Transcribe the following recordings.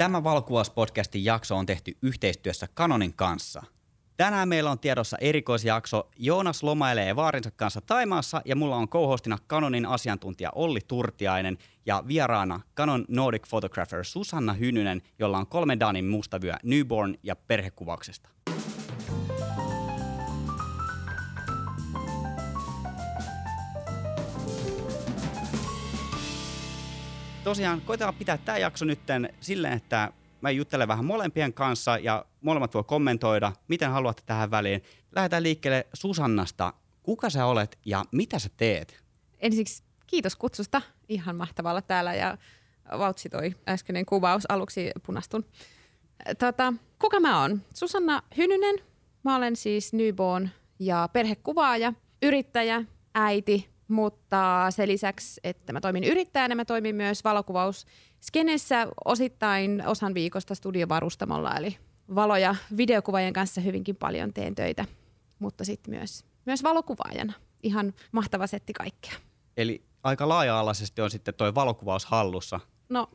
Tämä valokuvauspodcastin jakso on tehty yhteistyössä Canonin kanssa. Tänään meillä on tiedossa erikoisjakso. Joonas lomailee vaarinsa kanssa Taimaassa ja mulla on co-hostina Canonin asiantuntija Olli Turtiainen ja vieraana Canon Nordic Photographer Susanna Hynynen, jolla on kolme Danin mustavyö newborn ja perhekuvauksesta. Tosiaan koitetaan pitää tämä jakso nyt silleen, että mä juttelen vähän molempien kanssa ja molemmat voi kommentoida, miten haluatte tähän väliin. Lähdetään liikkeelle Susannasta. Kuka sä olet ja mitä sä teet? Ensiksi kiitos kutsusta. Ihan mahtavalla täällä ja vautsi toi äskeinen kuvaus. Aluksi punastun. Tota, kuka mä oon? Susanna Hynynen. Mä olen siis newborn ja perhekuvaaja, yrittäjä, äiti, mutta sen lisäksi, että mä toimin yrittäjänä, mä toimin myös valokuvaus skenessä osittain osan viikosta studiovarustamolla, eli valo- ja videokuvaajien kanssa hyvinkin paljon teen töitä, mutta sitten myös, myös valokuvaajana. Ihan mahtava setti kaikkea. Eli aika laaja-alaisesti on sitten tuo valokuvaus hallussa. No,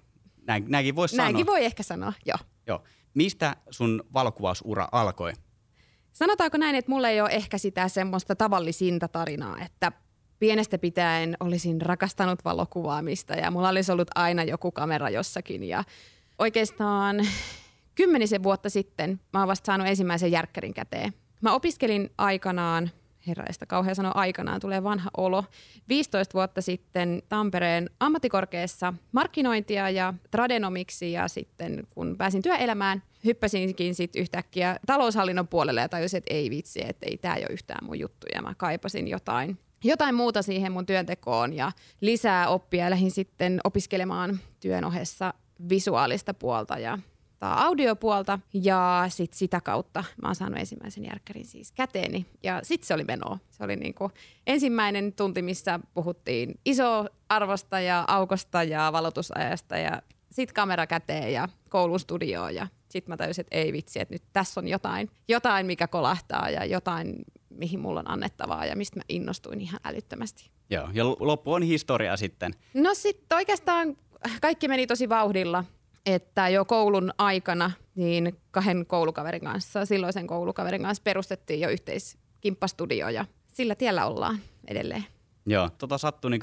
Näin, näinkin voisi sanoa. näinkin voi ehkä sanoa, joo. Joo. Mistä sun valokuvausura alkoi? Sanotaanko näin, että mulla ei ole ehkä sitä semmoista tavallisinta tarinaa, että pienestä pitäen olisin rakastanut valokuvaamista ja mulla olisi ollut aina joku kamera jossakin ja oikeastaan kymmenisen vuotta sitten mä oon vasta saanut ensimmäisen järkkärin käteen. Mä opiskelin aikanaan herraista kauhean sanoa aikanaan, tulee vanha olo. 15 vuotta sitten Tampereen ammattikorkeassa markkinointia ja tradenomiksi ja sitten kun pääsin työelämään, hyppäsinkin sitten yhtäkkiä taloushallinnon puolelle ja tajusin, että ei vitsi, että ei tämä ole yhtään mun juttu ja mä kaipasin jotain jotain muuta siihen mun työntekoon ja lisää oppia. Lähdin sitten opiskelemaan työn ohessa visuaalista puolta ja audiopuolta. Ja sit sitä kautta mä oon saanut ensimmäisen järkkärin siis käteeni. Ja sitten se oli menoa. Se oli niinku ensimmäinen tunti, missä puhuttiin iso arvosta ja aukosta ja valotusajasta. Ja sit kamera käteen ja koulun studioon. Ja sitten mä tajusin, että ei vitsi, että nyt tässä on jotain, jotain, mikä kolahtaa ja jotain, mihin mulla on annettavaa ja mistä mä innostuin ihan älyttömästi. Joo, ja loppu on historia sitten. No sitten oikeastaan kaikki meni tosi vauhdilla, että jo koulun aikana niin kahden koulukaverin kanssa, silloisen koulukaverin kanssa perustettiin jo yhteiskimppastudio ja sillä tiellä ollaan edelleen. Joo, tota sattui niin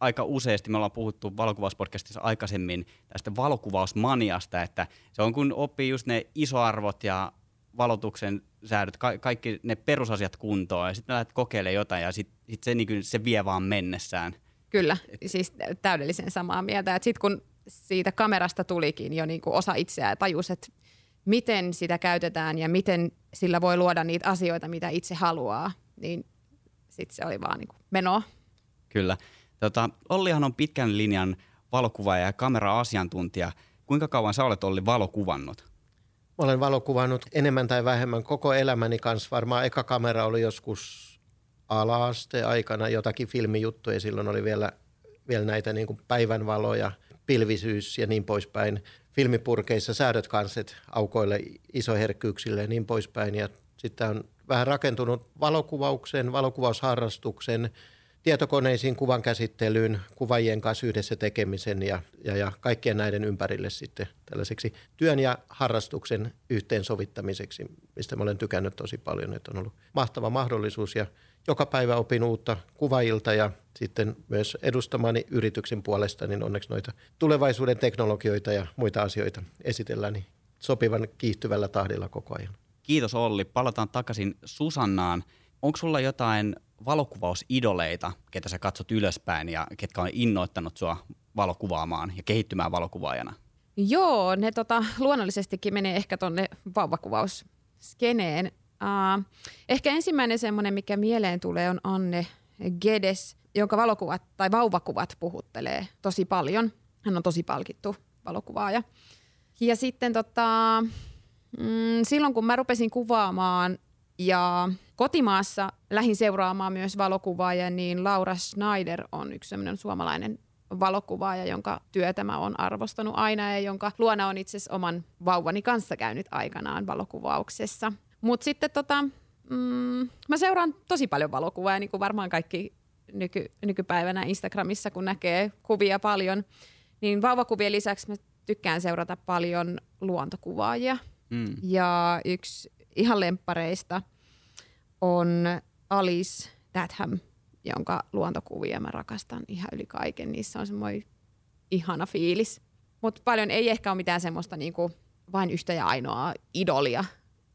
aika useasti, me ollaan puhuttu valokuvauspodcastissa aikaisemmin tästä valokuvausmaniasta, että se on kun oppii just ne isoarvot ja valotuksen säädöt, ka- kaikki ne perusasiat kuntoon ja sitten lähdet kokeilemaan jotain ja sitten sit se, niin se vie vaan mennessään. Kyllä, siis täydellisen samaa mieltä. Sitten kun siitä kamerasta tulikin jo niin kuin osa itseä ja tajus, että miten sitä käytetään ja miten sillä voi luoda niitä asioita, mitä itse haluaa, niin sitten se oli vaan niin kuin menoa. Kyllä. Tota, Ollihan on pitkän linjan valokuvaaja ja kamera-asiantuntija. Kuinka kauan sä olet Olli valokuvannut? Olen valokuvannut enemmän tai vähemmän koko elämäni kanssa. Varmaan eka kamera oli joskus ala-aste aikana jotakin filmijuttuja. Silloin oli vielä, vielä näitä niin kuin päivänvaloja, pilvisyys ja niin poispäin. Filmipurkeissa säädöt kanset aukoille, isoherkkyyksille ja niin poispäin. Ja sitten on vähän rakentunut valokuvauksen, valokuvausharrastuksen – tietokoneisiin, kuvan käsittelyyn, kuvaajien kanssa yhdessä tekemisen ja, ja, ja kaikkien näiden ympärille sitten tällaiseksi työn ja harrastuksen yhteensovittamiseksi, mistä mä olen tykännyt tosi paljon, että on ollut mahtava mahdollisuus ja joka päivä opin uutta kuvailta ja sitten myös edustamani yrityksen puolesta, niin onneksi noita tulevaisuuden teknologioita ja muita asioita esitellään niin sopivan kiihtyvällä tahdilla koko ajan. Kiitos Olli. Palataan takaisin Susannaan. Onko sulla jotain valokuvausidoleita, ketä sä katsot ylöspäin ja ketkä on innoittanut sua valokuvaamaan ja kehittymään valokuvaajana? Joo, ne tota, luonnollisestikin menee ehkä tuonne vauvakuvausskeneen. Uh, ehkä ensimmäinen semmoinen, mikä mieleen tulee, on Anne Gedes, jonka valokuvat tai vauvakuvat puhuttelee tosi paljon. Hän on tosi palkittu valokuvaaja. Ja sitten tota, mm, silloin kun mä rupesin kuvaamaan ja kotimaassa lähin seuraamaan myös valokuvaaja, niin Laura Schneider on yksi sellainen suomalainen valokuvaaja, jonka työtä mä oon arvostanut aina ja jonka luona on itse asiassa oman vauvani kanssa käynyt aikanaan valokuvauksessa. Mutta sitten tota, mm, mä seuraan tosi paljon valokuvaa, niin kuin varmaan kaikki nyky, nykypäivänä Instagramissa, kun näkee kuvia paljon. Niin vauvakuvien lisäksi mä tykkään seurata paljon luontokuvaajia. Mm. Ja yksi ihan lemppareista on Alice Datham, jonka luontokuvia mä rakastan ihan yli kaiken. Niissä on semmoinen ihana fiilis. Mutta paljon ei ehkä ole mitään semmoista niinku vain yhtä ja ainoaa idolia.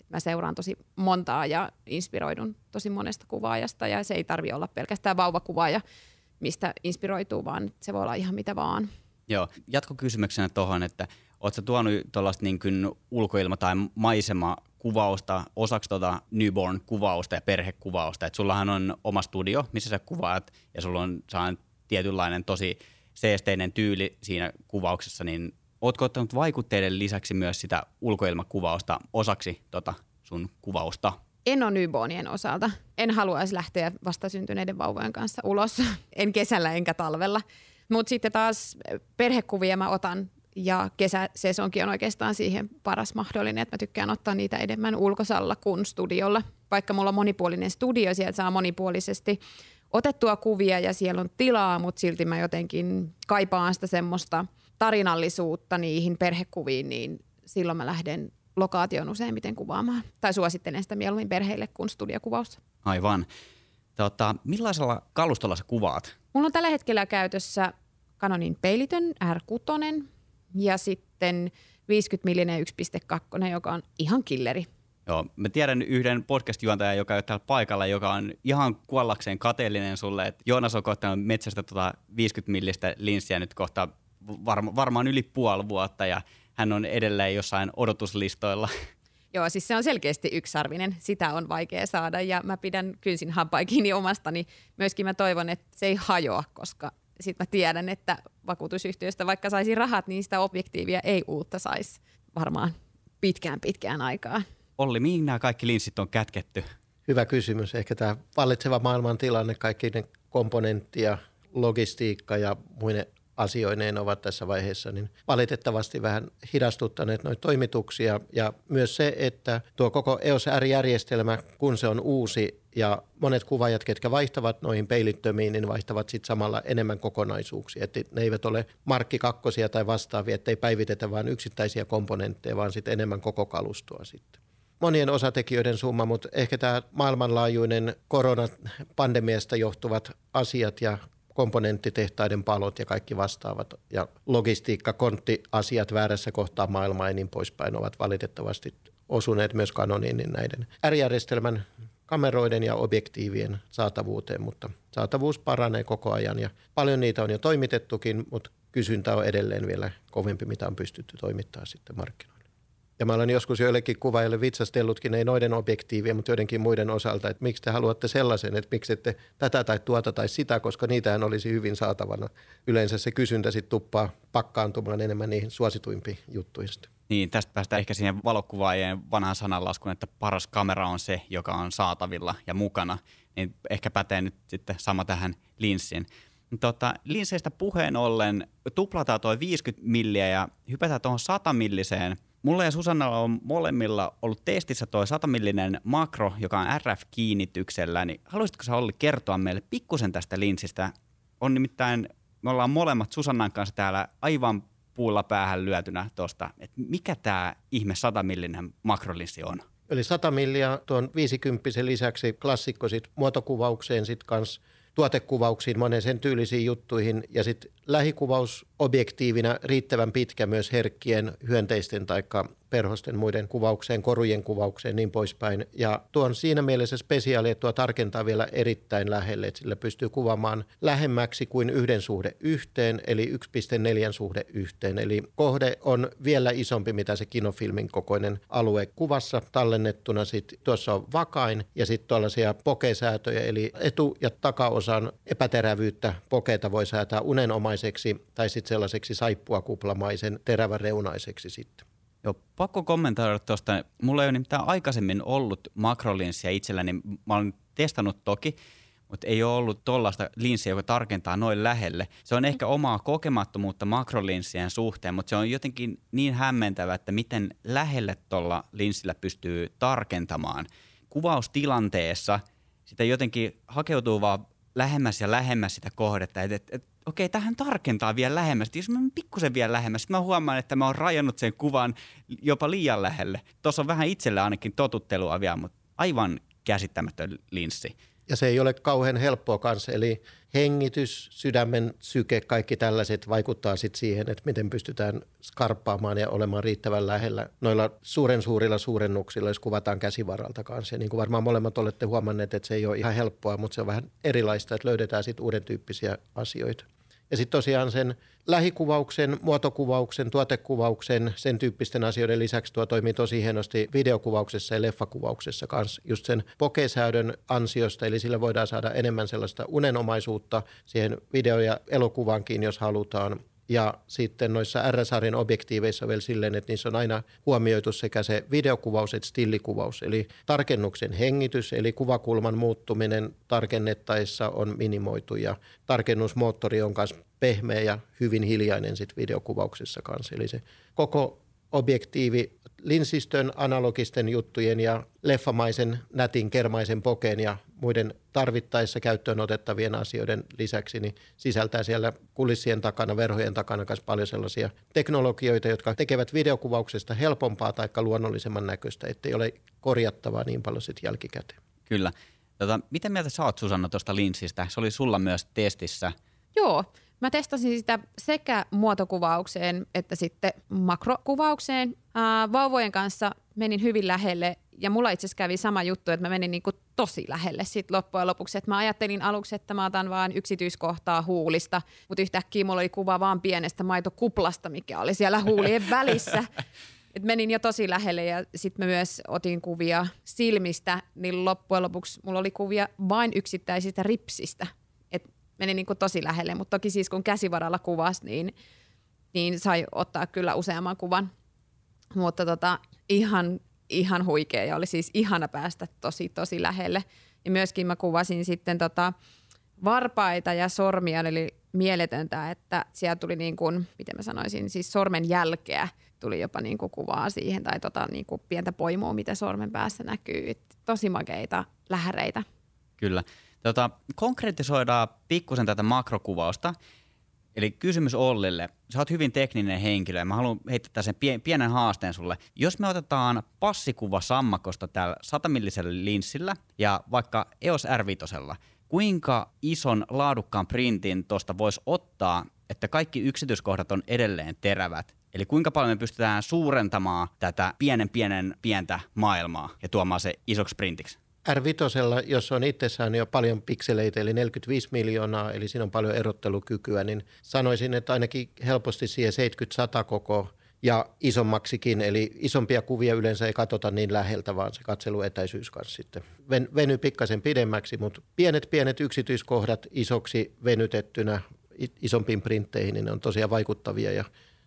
Mä seuraan tosi montaa ja inspiroidun tosi monesta kuvaajasta ja se ei tarvi olla pelkästään vauvakuvaaja, mistä inspiroituu, vaan se voi olla ihan mitä vaan. Joo, jatkokysymyksenä tuohon, että ootko tuonut tuollaista niin ulkoilma- tai maisemakuvausta osaksi tuota newborn-kuvausta ja perhekuvausta? Et sullahan on oma studio, missä sä kuvaat ja sulla on saan tietynlainen tosi seesteinen tyyli siinä kuvauksessa, niin ootko ottanut vaikutteiden lisäksi myös sitä ulkoilmakuvausta osaksi tota sun kuvausta? En ole newbornien osalta. En haluaisi lähteä vastasyntyneiden vauvojen kanssa ulos. En kesällä enkä talvella. Mutta sitten taas perhekuvia mä otan ja kesäsesonki on oikeastaan siihen paras mahdollinen, että mä tykkään ottaa niitä enemmän ulkosalla kuin studiolla. Vaikka mulla on monipuolinen studio, sieltä saa monipuolisesti otettua kuvia ja siellä on tilaa, mutta silti mä jotenkin kaipaan sitä semmoista tarinallisuutta niihin perhekuviin, niin silloin mä lähden lokaation useimmiten kuvaamaan. Tai suosittelen sitä mieluummin perheille kuin studiokuvausta. Aivan. Tota, millaisella kalustolla sä kuvaat? Mulla on tällä hetkellä käytössä Canonin peilitön R6 ja sitten 50 mm 1.2, joka on ihan killeri. Joo, mä tiedän yhden podcast-juontajan, joka on täällä paikalla, joka on ihan kuollakseen kateellinen sulle, että Joonas on kohtanut metsästä tota 50 millistä linssiä nyt kohta varma, varmaan yli puoli vuotta ja hän on edelleen jossain odotuslistoilla. Joo, siis se on selkeästi yksarvinen. Sitä on vaikea saada ja mä pidän kynsin hampaa kiinni omastani. Myöskin mä toivon, että se ei hajoa, koska sitten mä tiedän, että vakuutusyhtiöstä vaikka saisi rahat, niin sitä objektiivia ei uutta saisi varmaan pitkään pitkään aikaan. Olli, mihin nämä kaikki linssit on kätketty? Hyvä kysymys. Ehkä tämä vallitseva maailman tilanne, kaikki ne komponenttia, logistiikka ja muine asioineen ovat tässä vaiheessa niin valitettavasti vähän hidastuttaneet noita toimituksia. Ja myös se, että tuo koko EOS R-järjestelmä, kun se on uusi ja monet kuvaajat, ketkä vaihtavat noihin peilittömiin, niin vaihtavat sitten samalla enemmän kokonaisuuksia. Että ne eivät ole markkikakkosia tai vastaavia, ettei päivitetä vain yksittäisiä komponentteja, vaan sitten enemmän koko kalustoa sitten monien osatekijöiden summa, mutta ehkä tämä maailmanlaajuinen koronapandemiasta johtuvat asiat ja komponenttitehtaiden palot ja kaikki vastaavat ja logistiikka, konttiasiat väärässä kohtaa maailmaa ja niin poispäin ovat valitettavasti osuneet myös Canoniin niin näiden R-järjestelmän kameroiden ja objektiivien saatavuuteen, mutta saatavuus paranee koko ajan ja paljon niitä on jo toimitettukin, mutta kysyntä on edelleen vielä kovempi, mitä on pystytty toimittamaan sitten markkinoille. Ja mä olen joskus joillekin kuvaajille vitsastellutkin, ei noiden objektiivia, mutta joidenkin muiden osalta, että miksi te haluatte sellaisen, että miksi ette tätä tai tuota tai sitä, koska niitähän olisi hyvin saatavana. Yleensä se kysyntä sitten tuppaa pakkaantumaan enemmän niihin suosituimpiin juttuihin. Niin, tästä päästään ehkä siihen valokuvaajien vanhan sananlaskun, että paras kamera on se, joka on saatavilla ja mukana. Niin ehkä pätee nyt sitten sama tähän linssiin. Tota, linsseistä puheen ollen tuplataan tuo 50 milliä ja hypätään tuohon 100 milliseen – Mulla ja Susannalla on molemmilla ollut testissä tuo 100 millinen makro, joka on RF-kiinnityksellä, niin haluaisitko sä Olli kertoa meille pikkusen tästä linssistä? On nimittäin, me ollaan molemmat Susannan kanssa täällä aivan puulla päähän lyötynä tuosta, että mikä tämä ihme 100 millinen makrolinssi on? Eli 100 milliä tuon 50 lisäksi klassikko sit muotokuvaukseen sit kans tuotekuvauksiin, monen sen tyylisiin juttuihin. Ja sitten lähikuvaus objektiivina riittävän pitkä myös herkkien hyönteisten tai perhosten muiden kuvaukseen, korujen kuvaukseen niin poispäin. Ja tuo on siinä mielessä spesiaali, että tuo tarkentaa vielä erittäin lähelle, että sillä pystyy kuvaamaan lähemmäksi kuin yhden suhde yhteen, eli 1,4 suhde yhteen. Eli kohde on vielä isompi, mitä se kinofilmin kokoinen alue kuvassa tallennettuna. Sitten tuossa on vakain ja sitten tuollaisia pokesäätöjä, eli etu- ja takaosan epäterävyyttä pokeita voi säätää unenomaiseksi tai sitten sellaiseksi saippuakuplamaisen teräväreunaiseksi sitten. Joo, pakko kommentoida tuosta. Mulla ei ole nimittäin aikaisemmin ollut makrolinssiä itselläni. Mä olen testannut toki, mutta ei ole ollut tuollaista linssiä, joka tarkentaa noin lähelle. Se on ehkä omaa kokemattomuutta makrolinssien suhteen, mutta se on jotenkin niin hämmentävä, että miten lähelle tuolla linssillä pystyy tarkentamaan. Kuvaustilanteessa sitä jotenkin hakeutuu vaan lähemmäs ja lähemmäs sitä kohdetta. Et, et, et okei, tähän tarkentaa vielä lähemmäs. Jos mä pikkusen vielä lähemmäs, sitten mä huomaan, että mä oon rajannut sen kuvan jopa liian lähelle. Tuossa on vähän itselle ainakin totuttelua vielä, mutta aivan käsittämätön linssi. Ja se ei ole kauhean helppoa kanssa, eli hengitys, sydämen syke, kaikki tällaiset vaikuttaa sitten siihen, että miten pystytään skarppaamaan ja olemaan riittävän lähellä noilla suuren suurilla suurennuksilla, jos kuvataan käsivaralta kanssa. Ja niin kuin varmaan molemmat olette huomanneet, että se ei ole ihan helppoa, mutta se on vähän erilaista, että löydetään sitten uuden tyyppisiä asioita. Ja sitten tosiaan sen lähikuvauksen, muotokuvauksen, tuotekuvauksen, sen tyyppisten asioiden lisäksi tuo toimii tosi hienosti videokuvauksessa ja leffakuvauksessa kanssa just sen pokesäädön ansiosta, eli sillä voidaan saada enemmän sellaista unenomaisuutta siihen video- ja elokuvankin, jos halutaan. Ja sitten noissa R-sarjan objektiiveissa vielä silleen, että niissä on aina huomioitu sekä se videokuvaus että stillikuvaus. Eli tarkennuksen hengitys, eli kuvakulman muuttuminen tarkennettaessa on minimoitu ja tarkennusmoottori on myös pehmeä ja hyvin hiljainen sit videokuvauksessa kanssa. Eli se koko objektiivi linsistön, analogisten juttujen ja leffamaisen, nätin, kermaisen pokeen ja muiden tarvittaessa käyttöön otettavien asioiden lisäksi niin sisältää siellä kulissien takana, verhojen takana myös paljon sellaisia teknologioita, jotka tekevät videokuvauksesta helpompaa tai luonnollisemman näköistä, ettei ole korjattavaa niin paljon sitten jälkikäteen. Kyllä. Tota, miten mieltä sä oot Susanna tuosta linssistä? Se oli sulla myös testissä. Joo, Mä testasin sitä sekä muotokuvaukseen että sitten makrokuvaukseen. Ää, vauvojen kanssa menin hyvin lähelle ja mulla itse asiassa kävi sama juttu, että mä menin niinku tosi lähelle sit loppujen lopuksi. Et mä ajattelin aluksi, että mä otan vaan yksityiskohtaa huulista, mutta yhtäkkiä mulla oli kuva vaan pienestä maitokuplasta, mikä oli siellä huulien välissä. Et menin jo tosi lähelle ja sitten mä myös otin kuvia silmistä, niin loppujen lopuksi mulla oli kuvia vain yksittäisistä ripsistä, meni niin kuin tosi lähelle, mutta toki siis kun käsivaralla kuvasi, niin, niin sai ottaa kyllä useamman kuvan. Mutta tota, ihan, ihan huikea ja oli siis ihana päästä tosi, tosi lähelle. Ja myöskin mä kuvasin sitten tota varpaita ja sormia, eli mieletöntä, että siellä tuli niin kuin, miten mä sanoisin, siis sormen jälkeä tuli jopa niin kuin kuvaa siihen tai tota niin kuin pientä poimua, mitä sormen päässä näkyy. Tosi makeita lähäreitä. Kyllä. Tota, konkretisoidaan pikkusen tätä makrokuvausta. Eli kysymys Ollille. Sä oot hyvin tekninen henkilö ja mä haluan heittää sen pienen haasteen sulle. Jos me otetaan passikuva sammakosta tällä 100 millisellä linssillä ja vaikka EOS R5, kuinka ison laadukkaan printin tuosta voisi ottaa, että kaikki yksityiskohdat on edelleen terävät? Eli kuinka paljon me pystytään suurentamaan tätä pienen pienen pientä maailmaa ja tuomaan se isoksi printiksi? R5, jos on itsessään jo paljon pikseleitä, eli 45 miljoonaa, eli siinä on paljon erottelukykyä, niin sanoisin, että ainakin helposti siihen 70-100 koko ja isommaksikin, eli isompia kuvia yleensä ei katsota niin läheltä, vaan se katseluetäisyys kanssa sitten. Ven, venyy pikkasen pidemmäksi, mutta pienet pienet yksityiskohdat isoksi venytettynä isompiin printteihin, niin ne on tosiaan vaikuttavia ja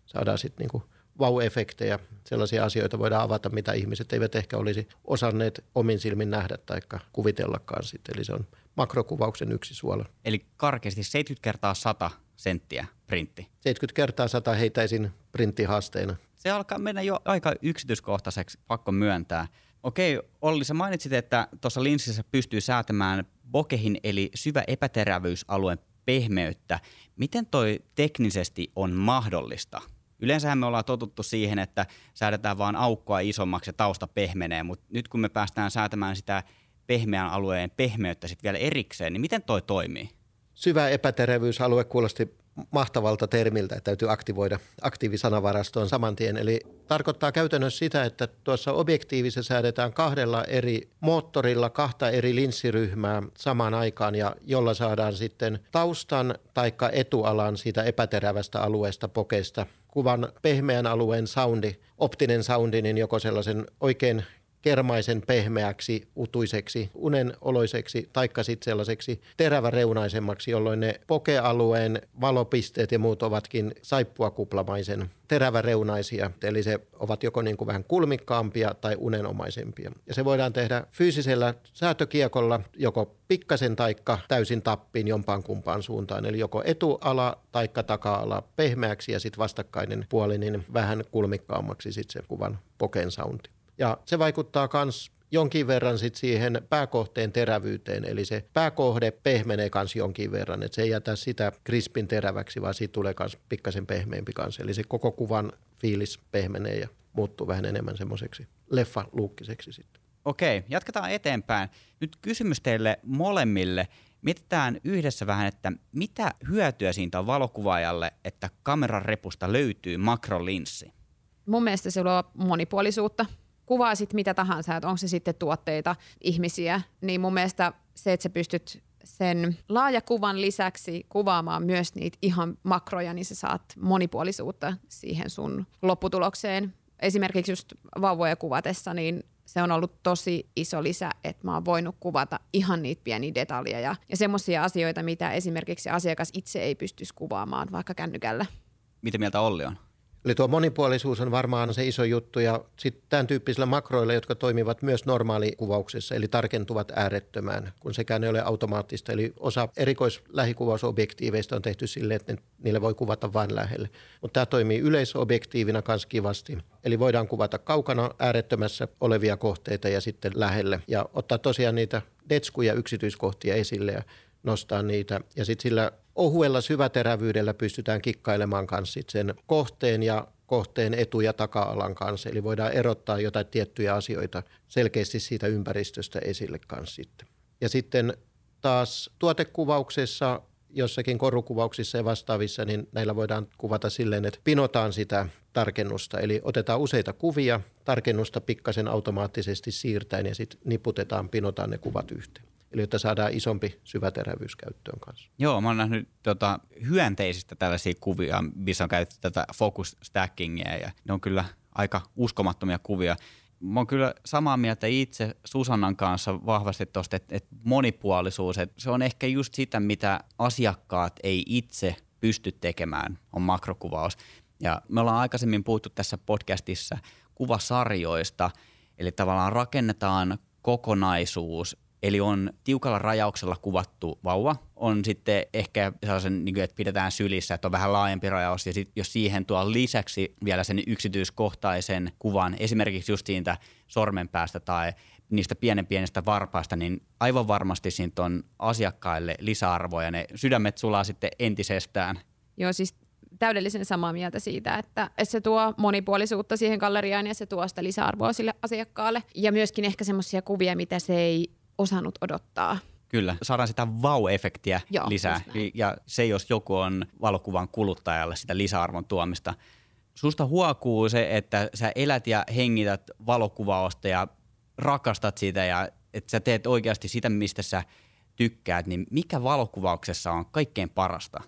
saadaan sitten niinku vau-efektejä, sellaisia asioita voidaan avata, mitä ihmiset eivät ehkä olisi osanneet omin silmin nähdä tai kuvitellakaan sitten. Eli se on makrokuvauksen yksi suola. Eli karkeasti 70 kertaa 100 senttiä printti. 70 kertaa 100 heitäisin printtihaasteena. Se alkaa mennä jo aika yksityiskohtaiseksi, pakko myöntää. Okei, Olli, sä mainitsit, että tuossa linssissä pystyy säätämään bokehin eli syvä epäterävyysalueen pehmeyttä. Miten toi teknisesti on mahdollista? Yleensähän me ollaan totuttu siihen, että säädetään vaan aukkoa isommaksi ja tausta pehmenee, mutta nyt kun me päästään säätämään sitä pehmeän alueen pehmeyttä sitten vielä erikseen, niin miten toi toimii? Syvä epäterevyysalue kuulosti mahtavalta termiltä, että täytyy aktivoida aktiivisanavarastoon saman tien. Eli tarkoittaa käytännössä sitä, että tuossa objektiivissa säädetään kahdella eri moottorilla kahta eri linssiryhmää samaan aikaan, ja jolla saadaan sitten taustan taikka etualan siitä epäterävästä alueesta pokeista kuvan pehmeän alueen soundi, optinen soundi, niin joko sellaisen oikein kermaisen pehmeäksi, utuiseksi, unenoloiseksi, taikka sitten sellaiseksi teräväreunaisemmaksi, jolloin ne pokealueen valopisteet ja muut ovatkin saippuakuplamaisen teräväreunaisia, eli se ovat joko niin kuin vähän kulmikkaampia tai unenomaisempia. Ja se voidaan tehdä fyysisellä säätökiekolla joko pikkasen taikka täysin tappiin jompaan kumpaan suuntaan, eli joko etuala taikka taka-ala pehmeäksi ja sitten vastakkainen puoli niin vähän kulmikkaammaksi sitten se kuvan poken sounti. Ja se vaikuttaa myös jonkin verran sit siihen pääkohteen terävyyteen. Eli se pääkohde pehmenee kans jonkin verran, että se ei jätä sitä krispin teräväksi, vaan siitä tulee kans pikkasen pehmeämpi kanssa. Eli se koko kuvan fiilis pehmenee ja muuttuu vähän enemmän semmoiseksi leffaluukkiseksi sitten. Okei, jatketaan eteenpäin. Nyt kysymys teille molemmille. Mietitään yhdessä vähän, että mitä hyötyä siitä on valokuvaajalle, että kameran repusta löytyy makrolinssi? Mun mielestä se luo monipuolisuutta. Kuvaa sit mitä tahansa, että onko se sitten tuotteita, ihmisiä, niin mun mielestä se, että sä pystyt sen laajakuvan lisäksi kuvaamaan myös niitä ihan makroja, niin sä saat monipuolisuutta siihen sun lopputulokseen. Esimerkiksi just vauvoja kuvatessa, niin se on ollut tosi iso lisä, että mä oon voinut kuvata ihan niitä pieniä detaljeja ja semmoisia asioita, mitä esimerkiksi asiakas itse ei pystyisi kuvaamaan vaikka kännykällä. Mitä mieltä Olli on? Eli tuo monipuolisuus on varmaan se iso juttu ja sitten tämän tyyppisillä makroilla, jotka toimivat myös normaalikuvauksessa, eli tarkentuvat äärettömään, kun sekään ei ole automaattista. Eli osa erikoislähikuvausobjektiiveista on tehty silleen, että niille voi kuvata vain lähelle. Mutta tämä toimii yleisobjektiivina myös kivasti. Eli voidaan kuvata kaukana äärettömässä olevia kohteita ja sitten lähelle ja ottaa tosiaan niitä detskuja yksityiskohtia esille ja nostaa niitä. Ja sitten sillä ohuella syväterävyydellä pystytään kikkailemaan kanssa sen kohteen ja kohteen etu- ja taka-alan kanssa. Eli voidaan erottaa jotain tiettyjä asioita selkeästi siitä ympäristöstä esille kanssa sitten. Ja sitten taas tuotekuvauksessa jossakin korukuvauksissa ja vastaavissa, niin näillä voidaan kuvata silleen, että pinotaan sitä tarkennusta. Eli otetaan useita kuvia, tarkennusta pikkasen automaattisesti siirtäen ja sitten niputetaan, pinotaan ne kuvat yhteen. Eli että saadaan isompi syväterävyys käyttöön kanssa. Joo, mä oon nähnyt tota, hyönteisistä tällaisia kuvia, missä on käytetty tätä focus stackingia ja ne on kyllä aika uskomattomia kuvia. Mä oon kyllä samaa mieltä itse Susannan kanssa vahvasti tuosta, että, että monipuolisuus, että se on ehkä just sitä, mitä asiakkaat ei itse pysty tekemään, on makrokuvaus. Ja me ollaan aikaisemmin puhuttu tässä podcastissa kuvasarjoista, eli tavallaan rakennetaan kokonaisuus, Eli on tiukalla rajauksella kuvattu vauva, on sitten ehkä sellaisen, niin että pidetään sylissä, että on vähän laajempi rajaus, ja sit, jos siihen tuo lisäksi vielä sen yksityiskohtaisen kuvan, esimerkiksi just siitä sormenpäästä tai niistä pienen pienestä varpaista, niin aivan varmasti siitä on asiakkaille lisäarvoa, ja ne sydämet sulaa sitten entisestään. Joo, siis täydellisen samaa mieltä siitä, että, että se tuo monipuolisuutta siihen galleriaan ja se tuo sitä lisäarvoa sille asiakkaalle. Ja myöskin ehkä semmoisia kuvia, mitä se ei osannut odottaa. Kyllä, saadaan sitä vau-efektiä Joo, lisää. Ja se, jos joku on valokuvan kuluttajalle sitä lisäarvon tuomista. Susta huokuu se, että sä elät ja hengität valokuvausta ja rakastat sitä ja että sä teet oikeasti sitä, mistä sä tykkäät, niin mikä valokuvauksessa on kaikkein parasta?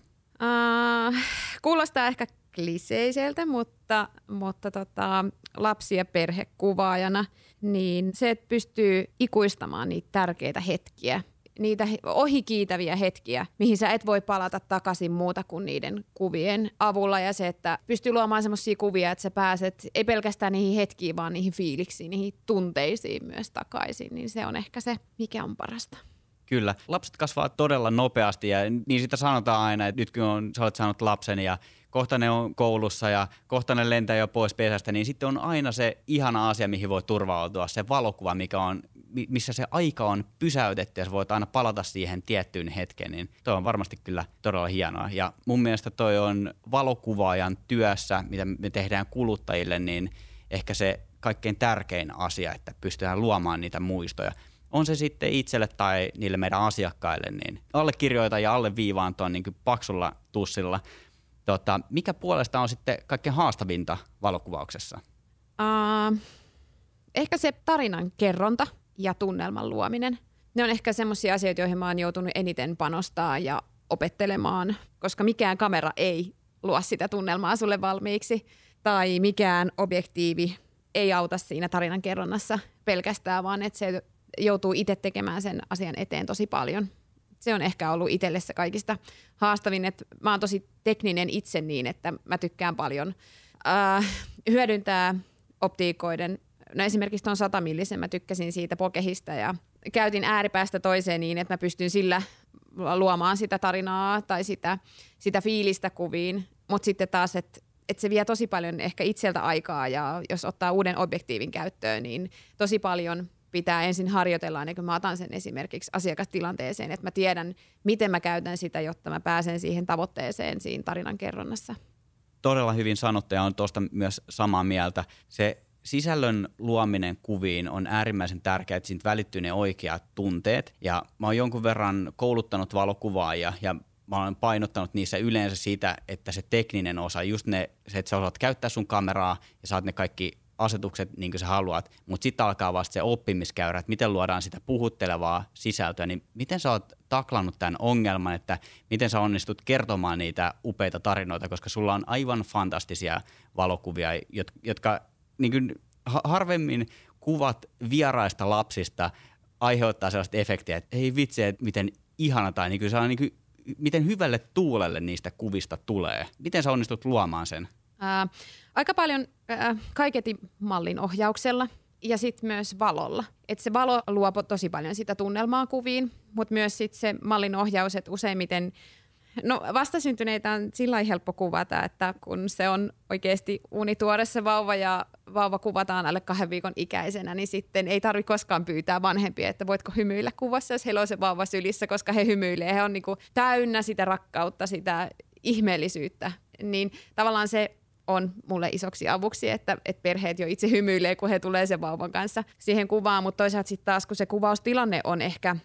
Uh, kuulostaa ehkä kliseiseltä, mutta, mutta tota, lapsi- ja perhekuvaajana, niin se, että pystyy ikuistamaan niitä tärkeitä hetkiä, niitä ohikiitäviä hetkiä, mihin sä et voi palata takaisin muuta kuin niiden kuvien avulla ja se, että pystyy luomaan semmoisia kuvia, että sä pääset ei pelkästään niihin hetkiin, vaan niihin fiiliksiin, niihin tunteisiin myös takaisin, niin se on ehkä se, mikä on parasta. Kyllä. Lapset kasvaa todella nopeasti ja niin sitä sanotaan aina, että nyt kun on, sä olet saanut lapsen ja kohta ne on koulussa ja kohta ne lentää jo pois pesästä, niin sitten on aina se ihana asia, mihin voi turvautua, se valokuva, mikä on, missä se aika on pysäytetty ja sä voit aina palata siihen tiettyyn hetkeen, niin toi on varmasti kyllä todella hienoa. Ja mun mielestä toi on valokuvaajan työssä, mitä me tehdään kuluttajille, niin ehkä se kaikkein tärkein asia, että pystytään luomaan niitä muistoja on se sitten itselle tai niille meidän asiakkaille, niin allekirjoita ja alleviivaan tuon niin paksulla tussilla. Tota, mikä puolesta on sitten kaikkein haastavinta valokuvauksessa? Uh, ehkä se tarinan kerronta ja tunnelman luominen. Ne on ehkä semmoisia asioita, joihin mä oon joutunut eniten panostaa ja opettelemaan, koska mikään kamera ei luo sitä tunnelmaa sulle valmiiksi tai mikään objektiivi ei auta siinä tarinan kerronnassa pelkästään, vaan että se joutuu itse tekemään sen asian eteen tosi paljon. Se on ehkä ollut itselle se kaikista haastavin, että mä oon tosi tekninen itse niin, että mä tykkään paljon äh, hyödyntää optiikoiden, no esimerkiksi tuon satamillisen mä tykkäsin siitä pokehista ja käytin ääripäästä toiseen niin, että mä pystyn sillä luomaan sitä tarinaa tai sitä, sitä fiilistä kuviin, mutta sitten taas, että että se vie tosi paljon ehkä itseltä aikaa ja jos ottaa uuden objektiivin käyttöön, niin tosi paljon pitää ensin harjoitella ennen kuin mä otan sen esimerkiksi asiakastilanteeseen, että mä tiedän, miten mä käytän sitä, jotta mä pääsen siihen tavoitteeseen siinä tarinan kerronnassa. Todella hyvin sanottu ja on tuosta myös samaa mieltä. Se sisällön luominen kuviin on äärimmäisen tärkeää, että siitä välittyy ne oikeat tunteet. Ja mä oon jonkun verran kouluttanut valokuvaajia ja mä olen painottanut niissä yleensä siitä, että se tekninen osa, just ne, se, että sä osaat käyttää sun kameraa ja saat ne kaikki asetukset niin kuin sä haluat, mutta sitten alkaa vasta se oppimiskäyrä, että miten luodaan sitä puhuttelevaa sisältöä, niin miten sä oot taklannut tämän ongelman, että miten sä onnistut kertomaan niitä upeita tarinoita, koska sulla on aivan fantastisia valokuvia, jotka niin kuin harvemmin kuvat vieraista lapsista aiheuttaa sellaista efektiä, että ei vitsi, että miten ihana tai niin kuin se on niin kuin, miten hyvälle tuulelle niistä kuvista tulee. Miten sä onnistut luomaan sen? Ää, aika paljon ää, mallin ohjauksella ja sitten myös valolla. Et se valo luo tosi paljon sitä tunnelmaa kuviin, mutta myös sit se mallin ohjaus, että useimmiten No vastasyntyneitä on sillä helppo kuvata, että kun se on oikeasti unituoressa vauva ja vauva kuvataan alle kahden viikon ikäisenä, niin sitten ei tarvitse koskaan pyytää vanhempia, että voitko hymyillä kuvassa, jos heillä on se vauva sylissä, koska he hymyilee. He on niin täynnä sitä rakkautta, sitä ihmeellisyyttä. Niin tavallaan se on mulle isoksi avuksi, että, että perheet jo itse hymyilee, kun he tulee sen vauvan kanssa siihen kuvaan, mutta toisaalta sitten taas, kun se kuvaustilanne on ehkä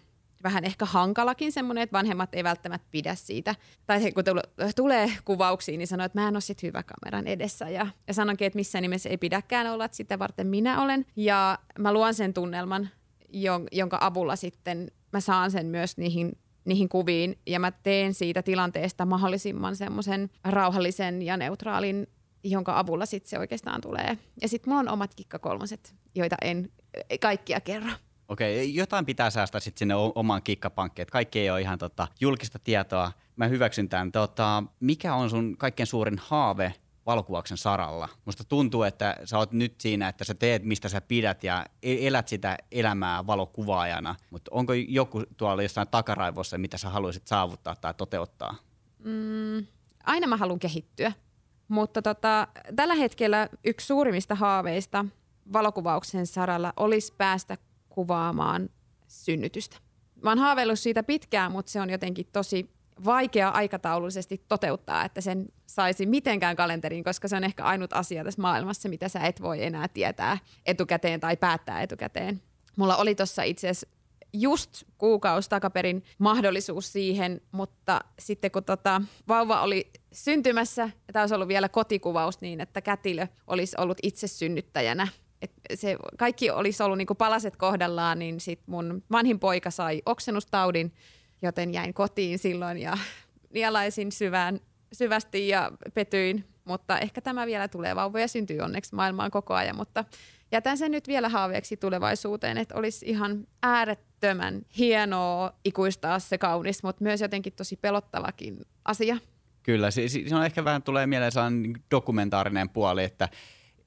vähän ehkä hankalakin semmoinen, että vanhemmat ei välttämättä pidä siitä. Tai kun tulee kuvauksiin, niin sanoo, että mä en ole sit hyvä kameran edessä. Ja, ja sanonkin, että missään nimessä ei pidäkään olla, että sitä varten minä olen. Ja mä luon sen tunnelman, jonka avulla sitten mä saan sen myös niihin niihin kuviin ja mä teen siitä tilanteesta mahdollisimman semmoisen rauhallisen ja neutraalin jonka avulla sitten se oikeastaan tulee. Ja sitten mulla on omat kikkakolmoset, joita en kaikkia kerro. Okei, jotain pitää säästää sitten sinne omaan kikkapankkiin, että kaikki ei ole ihan tota, julkista tietoa. Mä hyväksyn tämän. Tota, mikä on sun kaikkein suurin haave valokuvauksen saralla? Musta tuntuu, että sä oot nyt siinä, että sä teet mistä sä pidät ja e-, elät sitä elämää valokuvaajana. Mutta onko joku tuolla jossain takaraivossa, mitä sä haluaisit saavuttaa tai toteuttaa? Mm, aina mä haluan kehittyä. Mutta tota, tällä hetkellä yksi suurimmista haaveista valokuvauksen saralla olisi päästä kuvaamaan synnytystä. Mä oon haaveillut siitä pitkään, mutta se on jotenkin tosi vaikea aikataulullisesti toteuttaa, että sen saisi mitenkään kalenteriin, koska se on ehkä ainut asia tässä maailmassa, mitä sä et voi enää tietää etukäteen tai päättää etukäteen. Mulla oli tuossa itse asiassa just kuukausi takaperin mahdollisuus siihen, mutta sitten kun tota, vauva oli syntymässä, ja tämä olisi ollut vielä kotikuvaus niin, että kätilö olisi ollut itse synnyttäjänä, et se kaikki olisi ollut niinku palaset kohdallaan, niin sit mun vanhin poika sai oksennustaudin, joten jäin kotiin silloin ja nielaisin syvään, syvästi ja petyin. Mutta ehkä tämä vielä tulee. Vauvoja syntyy onneksi maailmaan koko ajan, mutta jätän sen nyt vielä haaveeksi tulevaisuuteen, että olisi ihan äärettömän hienoa ikuistaa se kaunis, mutta myös jotenkin tosi pelottavakin asia. Kyllä, se, se on ehkä vähän tulee mieleen sellainen dokumentaarinen puoli, että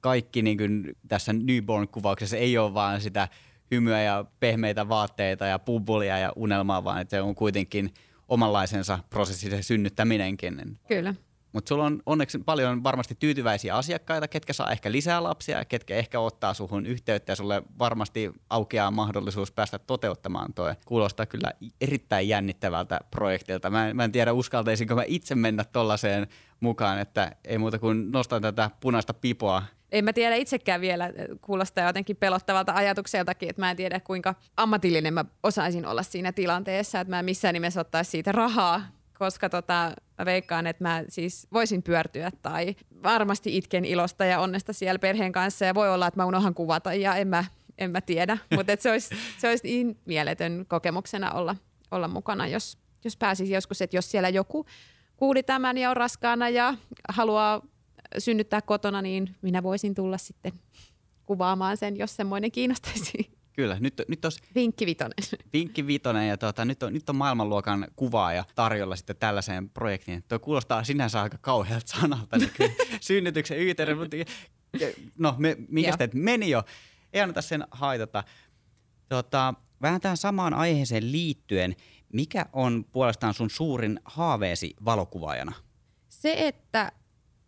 kaikki niin kuin tässä newborn-kuvauksessa ei ole vaan sitä hymyä ja pehmeitä vaatteita ja pumpulia ja unelmaa, vaan että se on kuitenkin omanlaisensa prosessi se synnyttäminenkin. Kyllä. Mutta sulla on onneksi paljon varmasti tyytyväisiä asiakkaita, ketkä saa ehkä lisää lapsia ketkä ehkä ottaa suhun yhteyttä ja sulle varmasti aukeaa mahdollisuus päästä toteuttamaan toi. Kuulostaa kyllä erittäin jännittävältä projektilta. Mä, mä en tiedä uskaltaisinko mä itse mennä tollaiseen mukaan, että ei muuta kuin nostan tätä punaista pipoa en mä tiedä itsekään vielä, kuulostaa jotenkin pelottavalta ajatukseltakin, että mä en tiedä kuinka ammatillinen mä osaisin olla siinä tilanteessa, että mä missään nimessä ottaisi siitä rahaa, koska tota, mä veikkaan, että mä siis voisin pyörtyä tai varmasti itken ilosta ja onnesta siellä perheen kanssa ja voi olla, että mä unohan kuvata ja en mä, en mä tiedä, mutta se olisi, se olisi niin mieletön kokemuksena olla, olla mukana, jos, jos pääsisi joskus, että jos siellä joku kuuli tämän ja on raskaana ja haluaa synnyttää kotona, niin minä voisin tulla sitten kuvaamaan sen, jos semmoinen kiinnostaisi. Kyllä, nyt, nyt tos... Vinkki vitonen. Vinkki vitonen ja tota, nyt, on, nyt on maailmanluokan kuvaaja tarjolla sitten tällaiseen projektiin. Tuo kuulostaa sinänsä aika kauhealta sanalta, niin synnytyksen yhteydessä, mutta no me, minkä teet meni jo, ei anneta sen haitata. Tota, vähän tähän samaan aiheeseen liittyen, mikä on puolestaan sun suurin haaveesi valokuvaajana? Se, että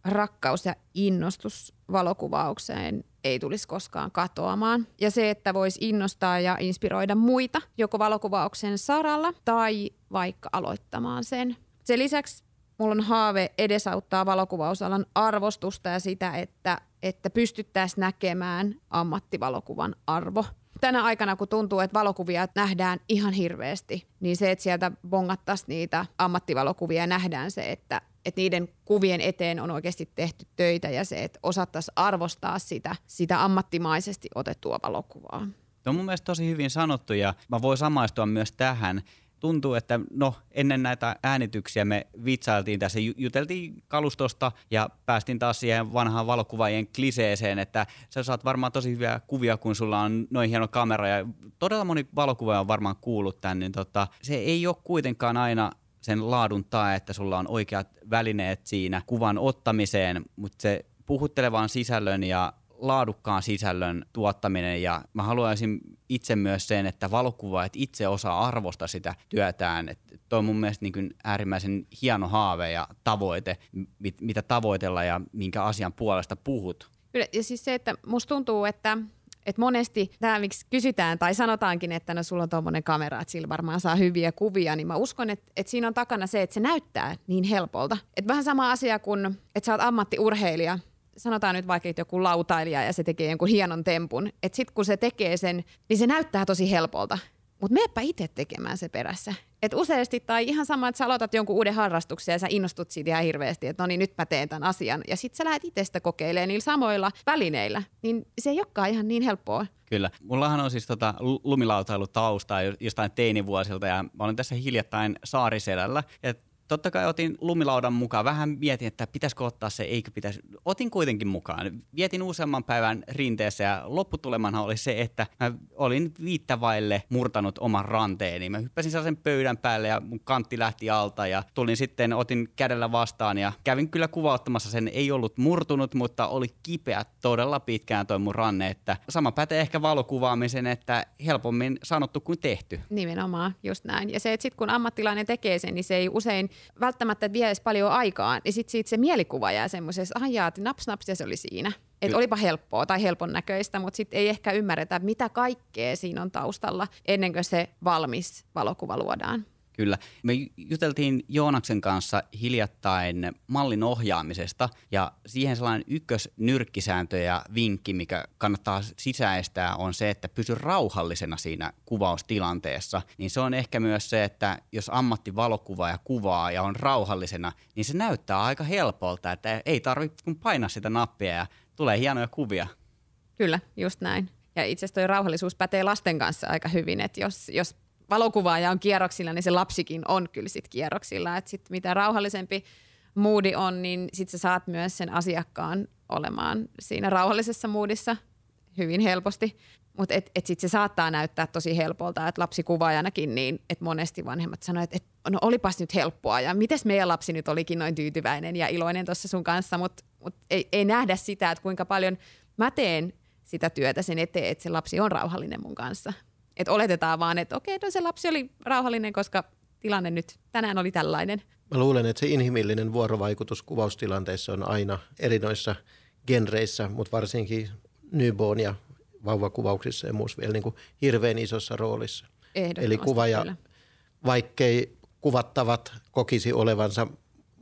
rakkaus ja innostus valokuvaukseen ei tulisi koskaan katoamaan. Ja se, että voisi innostaa ja inspiroida muita joko valokuvauksen saralla tai vaikka aloittamaan sen. Sen lisäksi mulla on haave edesauttaa valokuvausalan arvostusta ja sitä, että, että pystyttäisiin näkemään ammattivalokuvan arvo. Tänä aikana, kun tuntuu, että valokuvia nähdään ihan hirveästi, niin se, että sieltä bongattaisiin niitä ammattivalokuvia ja nähdään se, että, että niiden kuvien eteen on oikeasti tehty töitä ja se, että osattaisiin arvostaa sitä, sitä ammattimaisesti otettua valokuvaa. Se on mun mielestä tosi hyvin sanottu ja mä voin samaistua myös tähän tuntuu, että no ennen näitä äänityksiä me vitsailtiin tässä, juteltiin kalustosta ja päästiin taas siihen vanhaan valokuvaajien kliseeseen, että sä saat varmaan tosi hyviä kuvia, kun sulla on noin hieno kamera ja todella moni valokuvaaja on varmaan kuullut tämän, niin tota, se ei ole kuitenkaan aina sen laadun tae, että sulla on oikeat välineet siinä kuvan ottamiseen, mutta se puhuttelevan sisällön ja laadukkaan sisällön tuottaminen ja mä haluaisin itse myös sen, että valokuvaajat itse osaa arvosta sitä työtään. Että toi on mun mielestä niin kuin äärimmäisen hieno haave ja tavoite, mit, mitä tavoitella ja minkä asian puolesta puhut. Kyllä, ja siis se, että musta tuntuu, että et monesti tämä, miksi kysytään tai sanotaankin, että no sulla on tuommoinen kamera, että sillä varmaan saa hyviä kuvia, niin mä uskon, että, että siinä on takana se, että se näyttää niin helpolta. Et vähän sama asia kuin, että sä oot ammattiurheilija sanotaan nyt vaikka joku lautailija ja se tekee jonkun hienon tempun, että sitten kun se tekee sen, niin se näyttää tosi helpolta. Mutta meepä itse tekemään se perässä. Et useasti, tai ihan sama, että sä aloitat jonkun uuden harrastuksen ja sä innostut siitä ihan hirveästi, että no niin, nyt mä teen tämän asian. Ja sitten sä lähdet itse sitä kokeilemaan niillä samoilla välineillä. Niin se ei olekaan ihan niin helppoa. Kyllä. Mullahan on siis tota lumilautailutausta jostain teinivuosilta ja mä olin tässä hiljattain Saariselällä. Ja totta kai otin lumilaudan mukaan. Vähän mietin, että pitäisikö ottaa se, eikö pitäisi. Otin kuitenkin mukaan. Vietin useamman päivän rinteessä ja lopputulemana oli se, että mä olin viittävaille murtanut oman ranteeni. Mä hyppäsin sellaisen pöydän päälle ja mun kantti lähti alta ja tulin sitten, otin kädellä vastaan ja kävin kyllä kuvauttamassa sen. Ei ollut murtunut, mutta oli kipeä todella pitkään toi mun ranne. Että sama pätee ehkä valokuvaamisen, että helpommin sanottu kuin tehty. Nimenomaan, just näin. Ja se, että sitten kun ammattilainen tekee sen, niin se ei usein välttämättä vie edes paljon aikaa, niin sitten siitä se mielikuva jää semmoisessa, että jaa, naps naps ja se oli siinä. Että olipa helppoa tai helpon näköistä, mutta sitten ei ehkä ymmärretä, mitä kaikkea siinä on taustalla ennen kuin se valmis valokuva luodaan. Kyllä. Me juteltiin Joonaksen kanssa hiljattain mallin ohjaamisesta ja siihen sellainen ykkösnyrkkisääntö ja vinkki, mikä kannattaa sisäistää on se, että pysy rauhallisena siinä kuvaustilanteessa. Niin se on ehkä myös se, että jos ammattivalokuvaaja kuvaa ja on rauhallisena, niin se näyttää aika helpolta, että ei tarvitse kun painaa sitä nappia ja tulee hienoja kuvia. Kyllä, just näin. Ja itse asiassa rauhallisuus pätee lasten kanssa aika hyvin, että jos, jos valokuvaaja on kierroksilla, niin se lapsikin on kyllä sit kierroksilla. Et sit mitä rauhallisempi moodi on, niin sit sä saat myös sen asiakkaan olemaan siinä rauhallisessa moodissa hyvin helposti. Mutta et, et sitten se saattaa näyttää tosi helpolta, että lapsikuvaajanakin niin, että monesti vanhemmat sanoivat, että et, no olipas nyt helppoa ja mites meidän lapsi nyt olikin noin tyytyväinen ja iloinen tuossa sun kanssa, mutta mut ei, ei nähdä sitä, että kuinka paljon mä teen sitä työtä sen eteen, että se lapsi on rauhallinen mun kanssa. Että oletetaan vaan, että okei, no se lapsi oli rauhallinen, koska tilanne nyt tänään oli tällainen. Mä luulen, että se inhimillinen vuorovaikutus kuvaustilanteissa on aina eri noissa genreissä, mutta varsinkin newborn ja vauvakuvauksissa ja muussa vielä niin kuin hirveän isossa roolissa. Eli kuvaaja, kyllä. vaikkei kuvattavat kokisi olevansa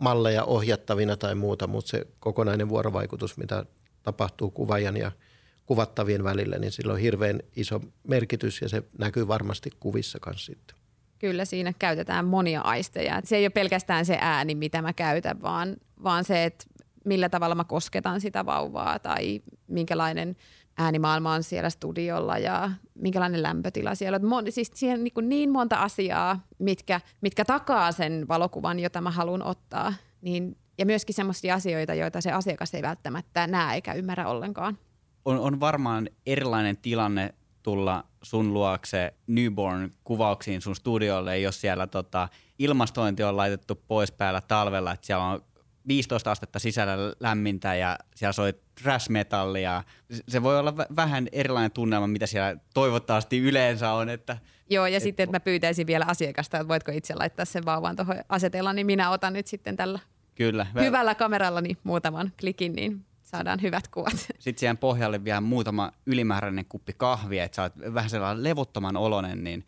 malleja ohjattavina tai muuta, mutta se kokonainen vuorovaikutus, mitä tapahtuu kuvaajan ja – kuvattavien välillä, niin sillä on hirveän iso merkitys ja se näkyy varmasti kuvissa kanssa sitten. Kyllä siinä käytetään monia aisteja. Se ei ole pelkästään se ääni, mitä mä käytän, vaan, vaan se, että millä tavalla mä kosketan sitä vauvaa tai minkälainen äänimaailma on siellä studiolla ja minkälainen lämpötila siellä on. Siis siihen niin, niin monta asiaa, mitkä, mitkä takaa sen valokuvan, jota mä haluan ottaa. Niin, ja myöskin sellaisia asioita, joita se asiakas ei välttämättä näe eikä ymmärrä ollenkaan on, on varmaan erilainen tilanne tulla sun luokse newborn-kuvauksiin sun studiolle, jos siellä tota, ilmastointi on laitettu pois päällä talvella, että siellä on 15 astetta sisällä lämmintä ja siellä soi trash metallia. Se voi olla vähän erilainen tunnelma, mitä siellä toivottavasti yleensä on. Että, Joo, ja et, sitten, että mä pyytäisin vielä asiakasta, että voitko itse laittaa sen vauvan tuohon asetella, niin minä otan nyt sitten tällä Kyllä. hyvällä kameralla niin muutaman klikin, niin saadaan hyvät kuvat. Sitten siihen pohjalle vielä muutama ylimääräinen kuppi kahvia, että sä oot vähän sellainen levottoman olonen, niin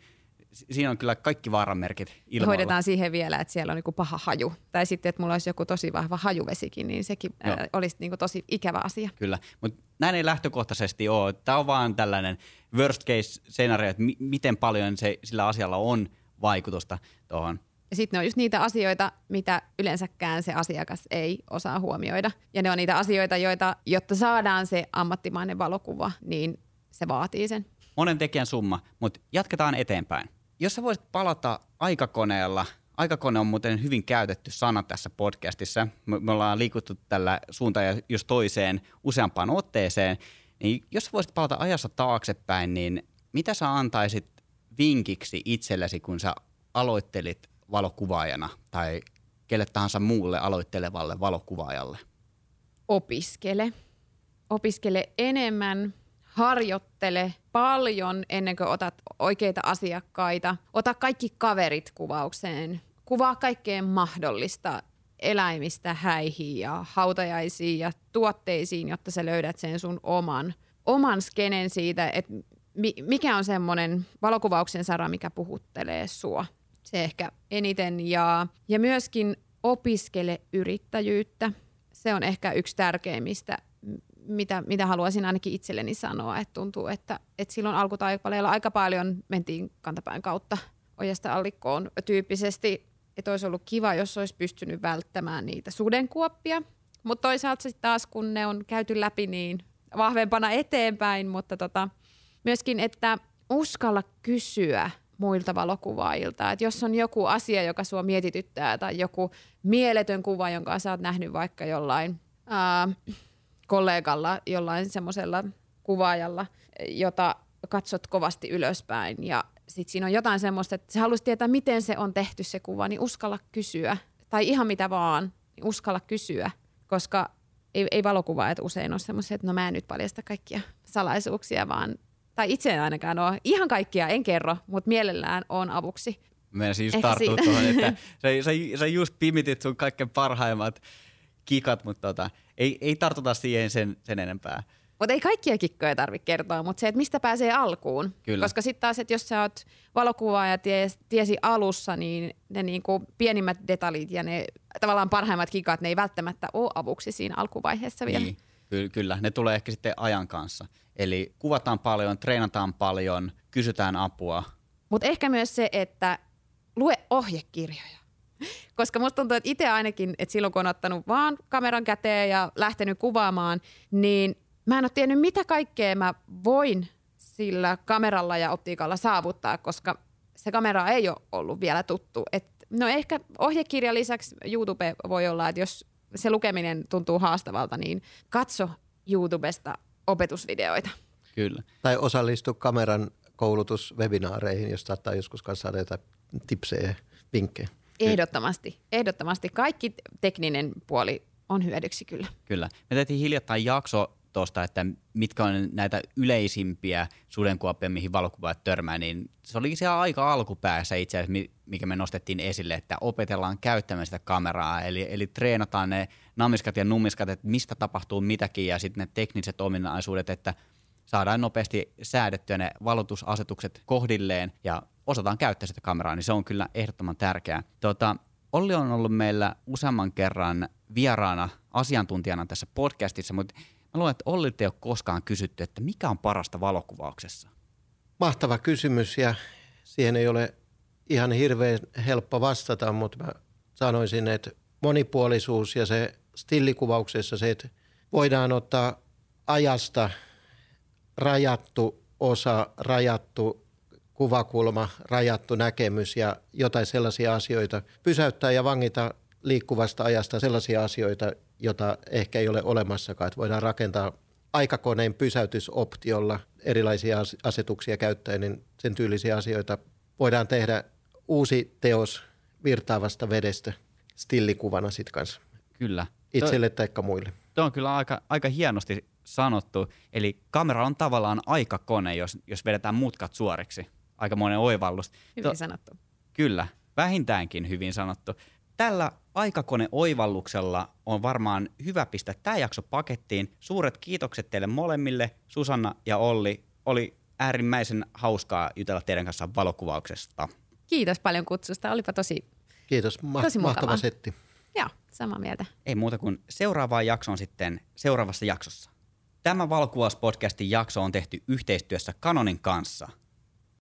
siinä on kyllä kaikki vaaranmerkit ilmalla. Hoidetaan siihen vielä, että siellä on niinku paha haju. Tai sitten, että mulla olisi joku tosi vahva hajuvesikin, niin sekin Joo. äh, olisi niinku tosi ikävä asia. Kyllä, mutta näin ei lähtökohtaisesti ole. Tämä on vaan tällainen worst case scenario, että mi- miten paljon se, sillä asialla on vaikutusta tuohon. Ja sitten ne on just niitä asioita, mitä yleensäkään se asiakas ei osaa huomioida. Ja ne on niitä asioita, joita, jotta saadaan se ammattimainen valokuva, niin se vaatii sen. Monen tekijän summa, mutta jatketaan eteenpäin. Jos sä voisit palata aikakoneella, aikakone on muuten hyvin käytetty sana tässä podcastissa. Me, me ollaan liikuttu tällä suuntaan ja jos toiseen useampaan otteeseen. Niin jos voisit palata ajassa taaksepäin, niin mitä sä antaisit vinkiksi itsellesi, kun sä aloittelit valokuvaajana tai kelle tahansa muulle aloittelevalle valokuvaajalle? Opiskele. Opiskele enemmän, harjoittele paljon ennen kuin otat oikeita asiakkaita. Ota kaikki kaverit kuvaukseen. Kuvaa kaikkeen mahdollista eläimistä häihin ja hautajaisiin ja tuotteisiin, jotta sä löydät sen sun oman, oman skenen siitä, että mi- mikä on semmoinen valokuvauksen sara, mikä puhuttelee sua. Se ehkä eniten. Ja, ja myöskin opiskele yrittäjyyttä. Se on ehkä yksi tärkeimmistä, mitä, mitä haluaisin ainakin itselleni sanoa. Että tuntuu, että, että silloin alkutaipaleella aika paljon mentiin kantapään kautta ojasta allikkoon tyyppisesti. Että olisi ollut kiva, jos olisi pystynyt välttämään niitä sudenkuoppia. Mutta toisaalta sitten taas, kun ne on käyty läpi, niin vahvempana eteenpäin. Mutta tota, myöskin, että uskalla kysyä muilta valokuvaajilta. Että jos on joku asia, joka sua mietityttää tai joku mieletön kuva, jonka sä oot nähnyt vaikka jollain ää, kollegalla, jollain semmoisella kuvaajalla, jota katsot kovasti ylöspäin ja sitten siinä on jotain semmoista, että sä haluaisit tietää, miten se on tehty se kuva, niin uskalla kysyä. Tai ihan mitä vaan, niin uskalla kysyä, koska ei, ei valokuvaajat usein ole semmoisia, että no mä en nyt paljasta kaikkia salaisuuksia, vaan tai itse en ainakaan ole. Ihan kaikkia en kerro, mutta mielellään on avuksi. Meidän siis tarttuu tuohon, että sä, sä, sä just pimitit sun kaikkein parhaimmat kikat, mutta tota, ei, ei tartuta siihen sen, sen enempää. Mutta ei kaikkia kikkoja tarvitse kertoa, mutta se, että mistä pääsee alkuun. Kyllä. Koska sitten taas, että jos sä oot valokuvaaja ties, tiesi alussa, niin ne niinku pienimmät detaljit ja ne tavallaan parhaimmat kikat, ne ei välttämättä ole avuksi siinä alkuvaiheessa vielä. Niin, ky- kyllä. Ne tulee ehkä sitten ajan kanssa. Eli kuvataan paljon, treenataan paljon, kysytään apua. Mutta ehkä myös se, että lue ohjekirjoja. Koska musta tuntuu, että itse ainakin, että silloin kun on ottanut vaan kameran käteen ja lähtenyt kuvaamaan, niin mä en ole tiennyt, mitä kaikkea mä voin sillä kameralla ja optiikalla saavuttaa, koska se kamera ei ole ollut vielä tuttu. Et, no ehkä ohjekirjan lisäksi YouTube voi olla, että jos se lukeminen tuntuu haastavalta, niin katso YouTubesta opetusvideoita. Kyllä. Tai osallistu kameran koulutuswebinaareihin, jos saattaa joskus kanssa saada jotain tipsejä, vinkkejä. Ehdottomasti, ehdottomasti. Kaikki tekninen puoli on hyödyksi kyllä. Kyllä. Me tehtiin hiljattain jakso tuosta, että mitkä on näitä yleisimpiä sudenkuoppia, mihin valokuvaajat törmää, niin se oli siellä aika alkupäässä itse asiassa, mi- mikä me nostettiin esille, että opetellaan käyttämään sitä kameraa, eli, eli treenataan ne namiskat ja nummiskat, että mistä tapahtuu mitäkin, ja sitten ne tekniset ominaisuudet, että saadaan nopeasti säädettyä ne valotusasetukset kohdilleen, ja osataan käyttää sitä kameraa, niin se on kyllä ehdottoman tärkeää. Tota, Olli on ollut meillä useamman kerran vieraana asiantuntijana tässä podcastissa, mutta mä luulen, että Olli ei ole koskaan kysytty, että mikä on parasta valokuvauksessa? Mahtava kysymys ja siihen ei ole ihan hirveän helppo vastata, mutta mä sanoisin, että monipuolisuus ja se stillikuvauksessa se, että voidaan ottaa ajasta rajattu osa, rajattu kuvakulma, rajattu näkemys ja jotain sellaisia asioita. Pysäyttää ja vangita liikkuvasta ajasta sellaisia asioita, jota ehkä ei ole olemassakaan. Että voidaan rakentaa aikakoneen pysäytysoptiolla erilaisia as- asetuksia käyttäen, niin sen tyylisiä asioita voidaan tehdä uusi teos virtaavasta vedestä stillikuvana sitten kanssa Kyllä. itselle tai muille. Tuo on kyllä aika, aika hienosti sanottu. Eli kamera on tavallaan aikakone, jos, jos vedetään mutkat suoriksi. Aikamoinen oivallus. Hyvin To- sanottu. Kyllä, vähintäänkin hyvin sanottu. Tällä aikakoneoivalluksella on varmaan hyvä pistää tämä jakso pakettiin. Suuret kiitokset teille molemmille, Susanna ja Olli. Oli äärimmäisen hauskaa jutella teidän kanssa valokuvauksesta. Kiitos paljon kutsusta. Olipa tosi, Kiitos, Ma- Tosi mukavaa. mahtava setti. joo, samaa mieltä. Ei muuta kuin seuraavaan jaksoon sitten seuraavassa jaksossa. Tämä valokuvauspodcastin jakso on tehty yhteistyössä Canonin kanssa –